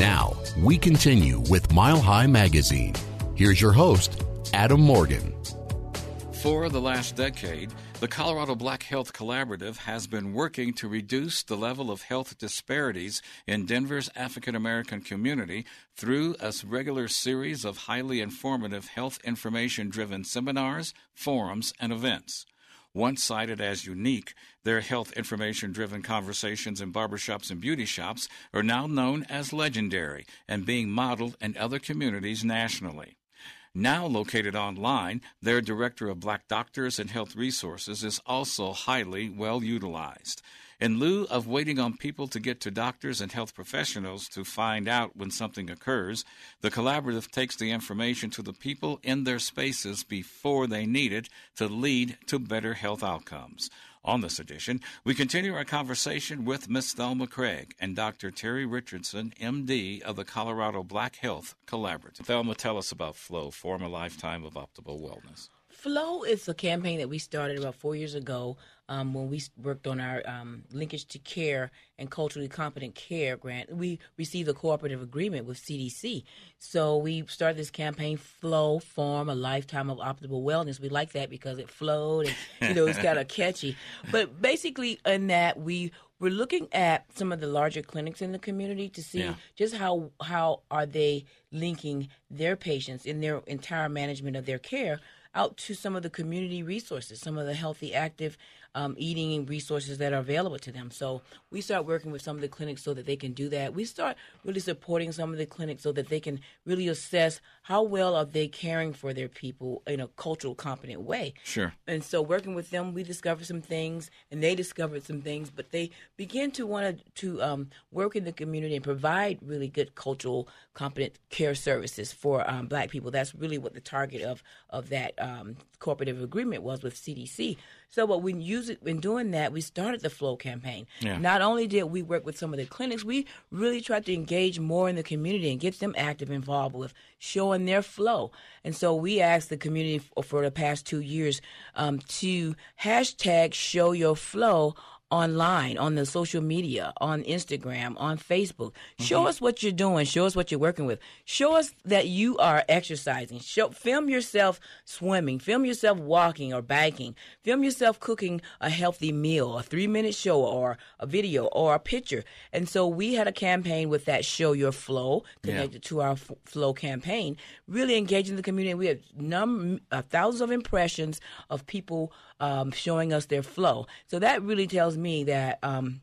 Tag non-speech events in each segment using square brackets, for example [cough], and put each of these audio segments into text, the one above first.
Now, we continue with Mile High Magazine. Here's your host, Adam Morgan. For the last decade, the Colorado Black Health Collaborative has been working to reduce the level of health disparities in Denver's African American community through a regular series of highly informative health information driven seminars, forums, and events. Once cited as unique, their health information driven conversations in barbershops and beauty shops are now known as legendary and being modeled in other communities nationally. Now located online, their Director of Black Doctors and Health Resources is also highly well utilized. In lieu of waiting on people to get to doctors and health professionals to find out when something occurs, the collaborative takes the information to the people in their spaces before they need it to lead to better health outcomes. On this edition, we continue our conversation with Ms. Thelma Craig and Dr. Terry Richardson, MD of the Colorado Black Health Collaborative. Thelma, tell us about Flow, Form a Lifetime of Optimal Wellness. Flow is a campaign that we started about four years ago um, when we worked on our um, linkage to care and culturally competent care grant. We received a cooperative agreement with CDC. So we started this campaign, Flow, Form, a Lifetime of Optimal Wellness. We like that because it flowed and, you know, it's kind of [laughs] catchy. But basically, in that, we we're looking at some of the larger clinics in the community to see yeah. just how how are they linking their patients in their entire management of their care out to some of the community resources, some of the healthy, active um, eating resources that are available to them. So we start working with some of the clinics so that they can do that. We start really supporting some of the clinics so that they can really assess how well are they caring for their people in a cultural competent way. Sure. And so working with them, we discovered some things, and they discovered some things, but they begin to want to um, work in the community and provide really good cultural competent care services for um, Black people. That's really what the target of of that um, cooperative agreement was with CDC. So, what we use it in doing that, we started the Flow campaign. Yeah. Not only did we work with some of the clinics, we really tried to engage more in the community and get them active, involved with showing their flow. And so, we asked the community for, for the past two years um, to hashtag Show Your Flow online, on the social media, on Instagram, on Facebook. Mm-hmm. Show us what you're doing. Show us what you're working with. Show us that you are exercising. Show, film yourself swimming. Film yourself walking or biking. Film yourself cooking a healthy meal, a three minute show or a video or a picture. And so we had a campaign with that Show Your Flow connected yeah. to our f- Flow campaign, really engaging the community. We had num- uh, thousands of impressions of people um, showing us their flow. So that really tells me that um,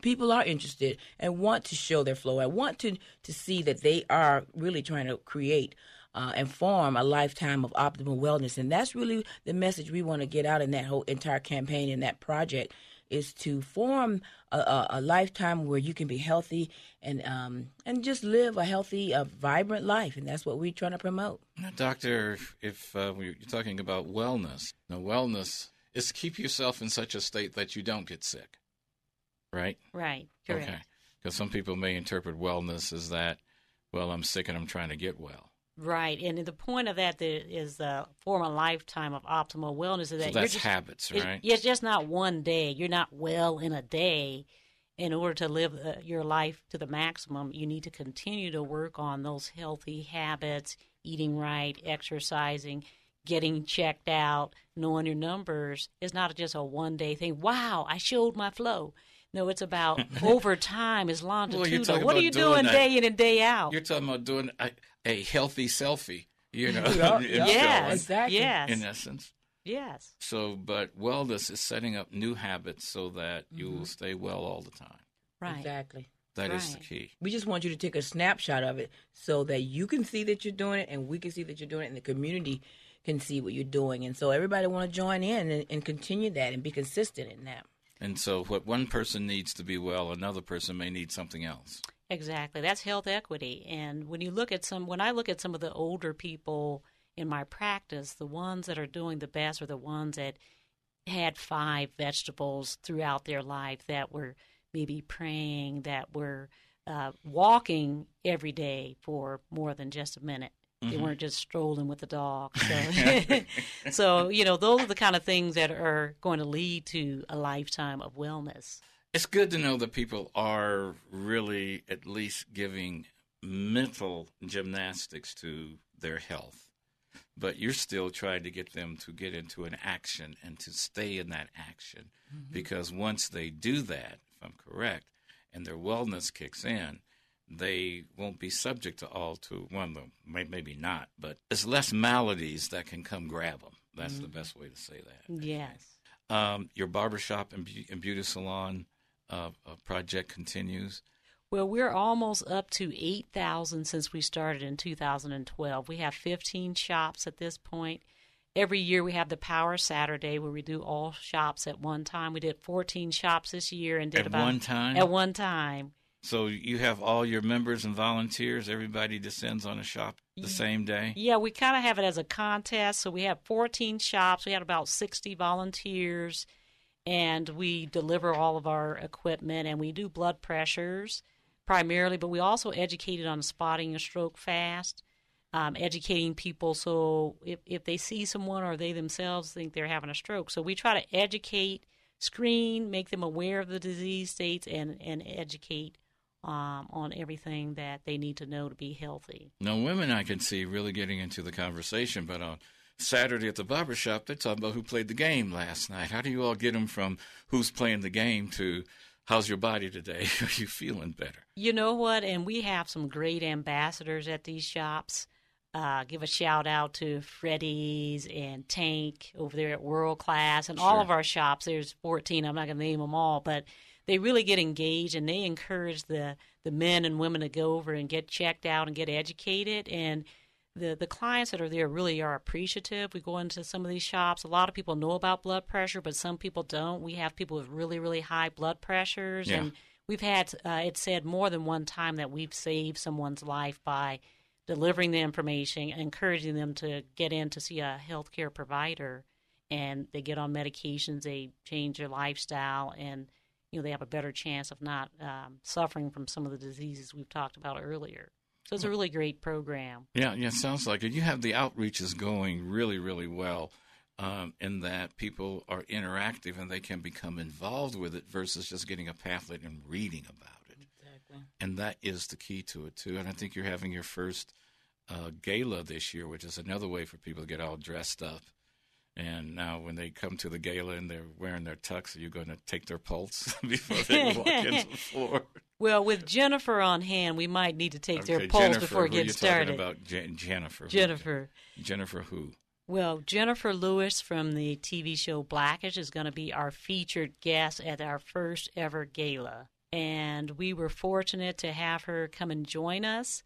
people are interested and want to show their flow and want to to see that they are really trying to create uh, and form a lifetime of optimal wellness. And that's really the message we want to get out in that whole entire campaign and that project is to form a, a, a, lifetime where you can be healthy and um, and just live a healthy, a vibrant life, and that's what we're trying to promote. Now, doctor, if uh, you're talking about wellness, now wellness is to keep yourself in such a state that you don't get sick. Right? Right. Correct. Okay. Because some people may interpret wellness as that, well, I'm sick and I'm trying to get well. Right, and the point of that is the form a lifetime of optimal wellness. Is that so that's just, habits, right? It's just not one day. You're not well in a day. In order to live uh, your life to the maximum, you need to continue to work on those healthy habits, eating right, exercising, getting checked out, knowing your numbers is not just a one day thing. Wow, I showed my flow. No, it's about [laughs] over time, is longitudinal. Well, what are you doing, doing day in and day out? You're talking about doing a, a healthy selfie, you know? yeah, [laughs] yes, exactly. Yes. In essence. Yes. So, but wellness is setting up new habits so that mm-hmm. you will stay well all the time. Right. Exactly. That right. is the key. We just want you to take a snapshot of it so that you can see that you're doing it and we can see that you're doing it and the community can see what you're doing. And so everybody want to join in and, and continue that and be consistent in that. And so what one person needs to be well, another person may need something else. Exactly. That's health equity. And when you look at some when I look at some of the older people in my practice, the ones that are doing the best are the ones that had five vegetables throughout their life that were maybe praying, that were uh, walking every day for more than just a minute. Mm-hmm. They weren't just strolling with the dog. So, [laughs] [laughs] so, you know, those are the kind of things that are going to lead to a lifetime of wellness. It's good to know that people are really at least giving mental gymnastics to their health, but you're still trying to get them to get into an action and to stay in that action. Mm-hmm. Because once they do that, if I'm correct, and their wellness kicks in, they won't be subject to all to one of them, maybe not, but there's less maladies that can come grab them. That's mm-hmm. the best way to say that. Yes. Um, your barbershop and, be- and beauty salon uh, uh, project continues. Well, we're almost up to 8,000 since we started in 2012. We have 15 shops at this point. Every year we have the Power Saturday where we do all shops at one time. We did 14 shops this year and did at about one time. At one time. So you have all your members and volunteers. Everybody descends on a shop the same day. Yeah, we kind of have it as a contest. So we have 14 shops. We had about 60 volunteers, and we deliver all of our equipment. And we do blood pressures primarily, but we also educated on spotting a stroke fast. Um, educating people so if, if they see someone or they themselves think they're having a stroke. So we try to educate, screen, make them aware of the disease states, and, and educate um, on everything that they need to know to be healthy. Now, women I can see really getting into the conversation, but on Saturday at the barber shop, they're talking about who played the game last night. How do you all get them from who's playing the game to how's your body today? [laughs] Are you feeling better? You know what? And we have some great ambassadors at these shops. Uh, give a shout out to Freddy's and Tank over there at World Class and sure. all of our shops. There's 14. I'm not going to name them all, but they really get engaged and they encourage the the men and women to go over and get checked out and get educated and the the clients that are there really are appreciative. We go into some of these shops. A lot of people know about blood pressure, but some people don't. We have people with really really high blood pressures, yeah. and we've had uh, it said more than one time that we've saved someone's life by delivering the information, encouraging them to get in to see a healthcare provider, and they get on medications, they change their lifestyle, and you know they have a better chance of not um, suffering from some of the diseases we've talked about earlier. So it's a really great program. Yeah, yeah, sounds like it. You have the outreaches going really, really well. Um, in that people are interactive and they can become involved with it versus just getting a pamphlet and reading about it. Exactly. And that is the key to it too. And I think you're having your first uh, gala this year, which is another way for people to get all dressed up and now, when they come to the gala and they're wearing their tux, are you going to take their pulse [laughs] before they walk [laughs] in the floor? Well, with Jennifer on hand, we might need to take okay, their pulse Jennifer, before getting started. about Jennifer. Jennifer. Jennifer who? Well, Jennifer Lewis from the TV show Blackish is going to be our featured guest at our first ever gala. And we were fortunate to have her come and join us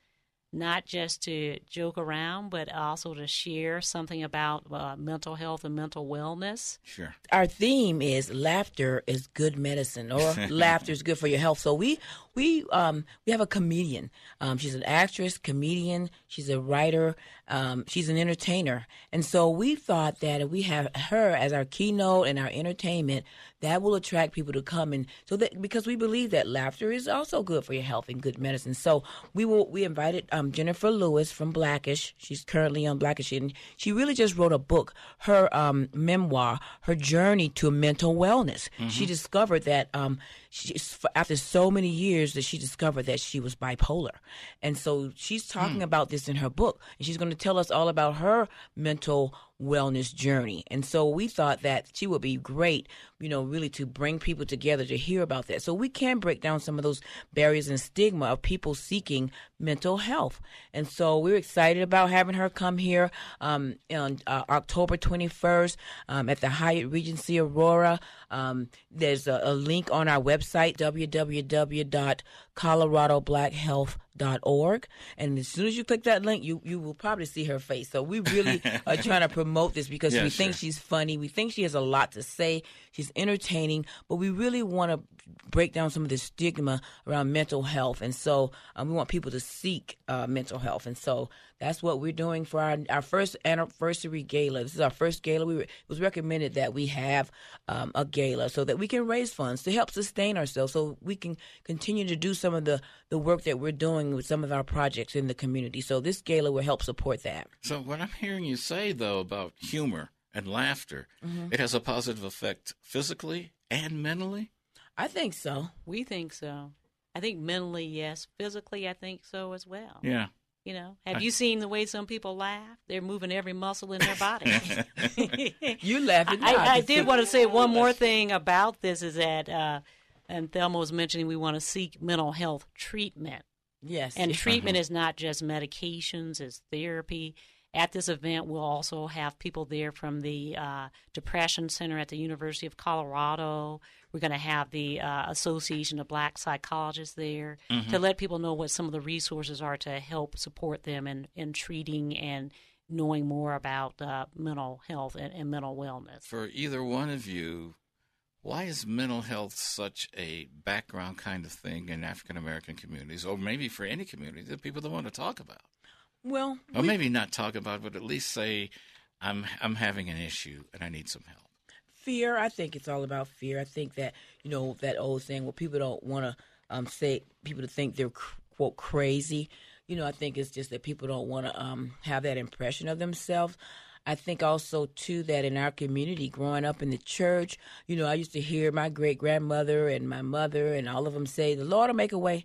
not just to joke around, but also to share something about uh, mental health and mental wellness. Sure. Our theme is laughter is good medicine, or [laughs] laughter is good for your health. So we we um we have a comedian. Um, she's an actress, comedian. She's a writer. Um, she's an entertainer, and so we thought that if we have her as our keynote and our entertainment, that will attract people to come and so that because we believe that laughter is also good for your health and good medicine. So we will we invited um, Jennifer Lewis from Blackish. She's currently on Blackish, and she really just wrote a book, her um, memoir, her journey to mental wellness. Mm-hmm. She discovered that um, she, after so many years that she discovered that she was bipolar, and so she's talking mm. about this in her book, and she's going to tell us all about her mental wellness journey. And so we thought that she would be great, you know, really to bring people together to hear about that. So we can break down some of those barriers and stigma of people seeking mental health. And so we're excited about having her come here um, on uh, October 21st um, at the Hyatt Regency Aurora. Um, there's a, a, link on our website, www.coloradoblackhealth.org. And as soon as you click that link, you, you will probably see her face. So we really [laughs] are trying to promote this because yeah, we think she's funny. We think she has a lot to say. She's entertaining, but we really want to break down some of the stigma around mental health. And so um, we want people to seek uh, mental health. And so that's what we're doing for our, our first anniversary gala. This is our first gala. We, it was recommended that we have um, a gala so that we can raise funds to help sustain ourselves so we can continue to do some of the, the work that we're doing with some of our projects in the community. So this gala will help support that. So what I'm hearing you say, though, about humor and laughter, mm-hmm. it has a positive effect physically and mentally? I think so. We think so. I think mentally, yes. Physically, I think so as well. Yeah. You know, have I- you seen the way some people laugh? They're moving every muscle in their body. [laughs] You laughing? now, I, I did want to say one more thing about this is that, uh, and Thelma was mentioning we want to seek mental health treatment. Yes. And yes. treatment is not just medications, it's therapy. At this event, we'll also have people there from the uh, Depression Center at the University of Colorado. We're going to have the uh, Association of Black Psychologists there to let people know what some of the resources are to help support them in, in treating and knowing more about uh, mental health and, and mental wellness. For either one of you, why is mental health such a background kind of thing in African American communities, or maybe for any community that people don't want to talk about? Well, Or maybe not talk about, but at least say, I'm I'm having an issue and I need some help. fear. I think it's all about fear. I think that you know that old saying, well, people don't want to um, say people to think they're quote crazy. You know, I think it's just that people don't want to um, have that impression of themselves. I think also too that in our community, growing up in the church, you know, I used to hear my great grandmother and my mother and all of them say, "The Lord will make a way."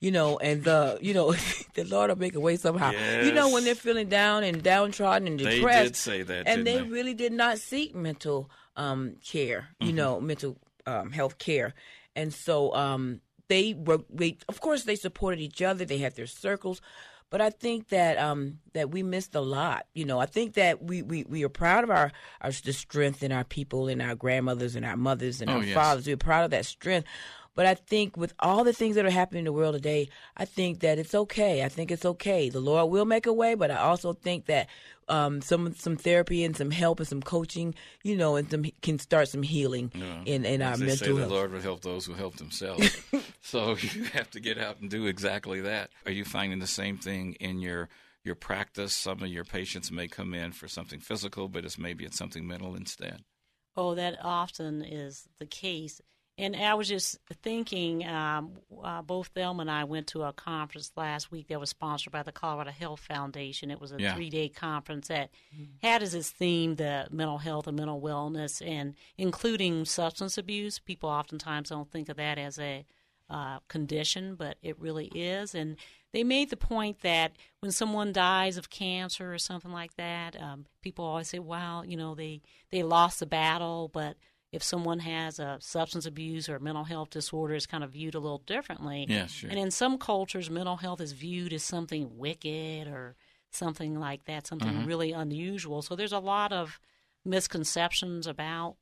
You know, and the you know [laughs] the Lord will make a way somehow. You know, when they're feeling down and downtrodden and depressed, They did say that, and they they? really did not seek mental um, care, you Mm-hmm. know, mental um, health care. And so um, they were, they, of course, they supported each other. They had their circles. But I think that um, that we missed a lot. You know, I think that we, we, we are proud of our, our the strength in our people and our grandmothers and our mothers and Oh, our yes. fathers. We're proud of that strength. But I think with all the things that are happening in the world today, I think that it's okay. I think it's okay. The Lord will make a way, but I also think that um, some some therapy and some help and some coaching, you know, and some can start some healing in in our As they say, mental the. Lord will help those who help themselves. [laughs] so [laughs] you have to get out and do exactly that. Are you finding the same thing in your your practice? Some of your patients may come in for something physical, but it's maybe it's something mental instead. Oh, that often is the case. And I was just thinking, um, uh, both Thelma and I went to a conference last week that was sponsored by the Colorado Health Foundation. It was a Yeah. three day conference that had as its theme the mental health and mental wellness, and including substance abuse. People oftentimes don't think of that as a uh, condition, but it really is. And they made the point that when someone dies of cancer or something like that, um, people always say, "Wow, you know, they they lost the battle." But if someone has a substance abuse or mental health disorder, it's kind of viewed a little differently. Yeah, sure. And in some cultures, mental health is viewed as something wicked or something like that, something Mm-hmm. really unusual. So there's a lot of misconceptions about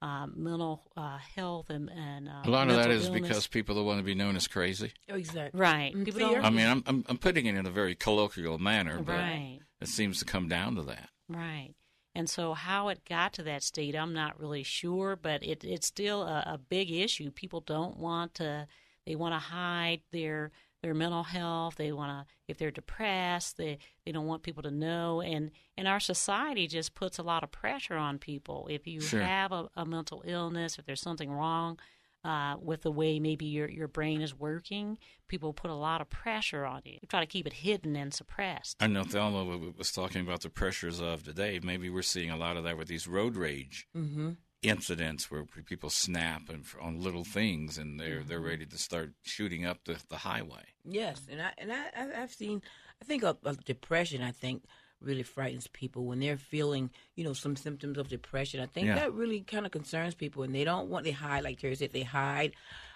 um, mental uh, health and, and uh, A lot of that mental is illness. because people that want to be known as crazy. Oh, exactly. Right. People fear. don't. I mean, I'm I'm, I'm putting it in a very colloquial manner, but right. it seems to come down to that. Right. And so, how it got to that state, I'm not really sure, but it, it's still a, a big issue. People don't want to; they want to hide their their mental health. They want to, if they're depressed, they they don't want people to know. And and our society just puts a lot of pressure on people. If you Sure. have a, a mental illness, if there's something wrong uh, with the way maybe your your brain is working, people put a lot of pressure on you. They try to keep it hidden and suppressed. I know Thelma w- w- was talking about the pressures of today. Maybe we're seeing a lot of that with these road rage Mm-hmm. incidents where people snap and on little things, and they're they're ready to start shooting up the, the highway. Yes, and I and I I- I've seen. I think of, of depression. I think really frightens people when they're feeling, you know, some symptoms of depression. I think Yeah. that really kind of concerns people, and they don't want they hide, like Terry said, they hide.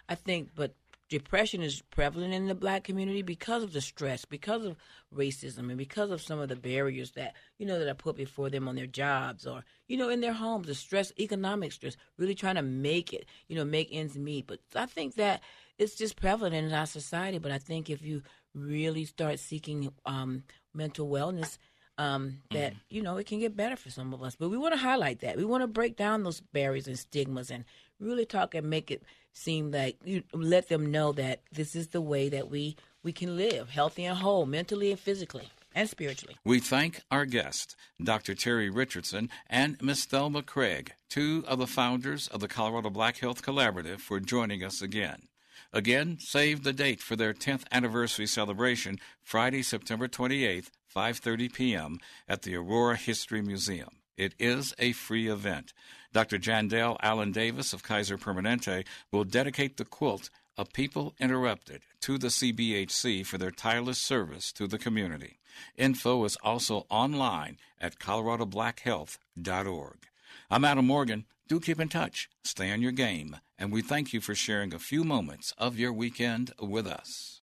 I think, but depression is prevalent in the black community because of the stress, because of racism, and because of some of the barriers that you know that are put before them on their jobs or you know in their homes. The stress, economic stress, really trying to make it, you know, make ends meet. But I think that it's just prevalent in our society. But I think if you really start seeking um, mental wellness, um, that you know it can get better for some of us. But we want to highlight that. We want to break down those barriers and stigmas and really talk and make it seem like you let them know that this is the way that we we can live healthy and whole, mentally and physically and spiritually. We thank our guest, Dr. Terry Richardson and Miss Thelma Craig, two of the founders of the Colorado Black Health Collaborative, for joining us again. Again, save the date for their 10th anniversary celebration, Friday, September 28th, 5:30 p.m. at the Aurora History Museum. It is a free event. Dr. Jandel Allen Davis of Kaiser Permanente will dedicate the quilt A People Interrupted to the CBHC for their tireless service to the community. Info is also online at coloradoblackhealth.org. I'm Adam Morgan. Do keep in touch, stay on your game, and we thank you for sharing a few moments of your weekend with us.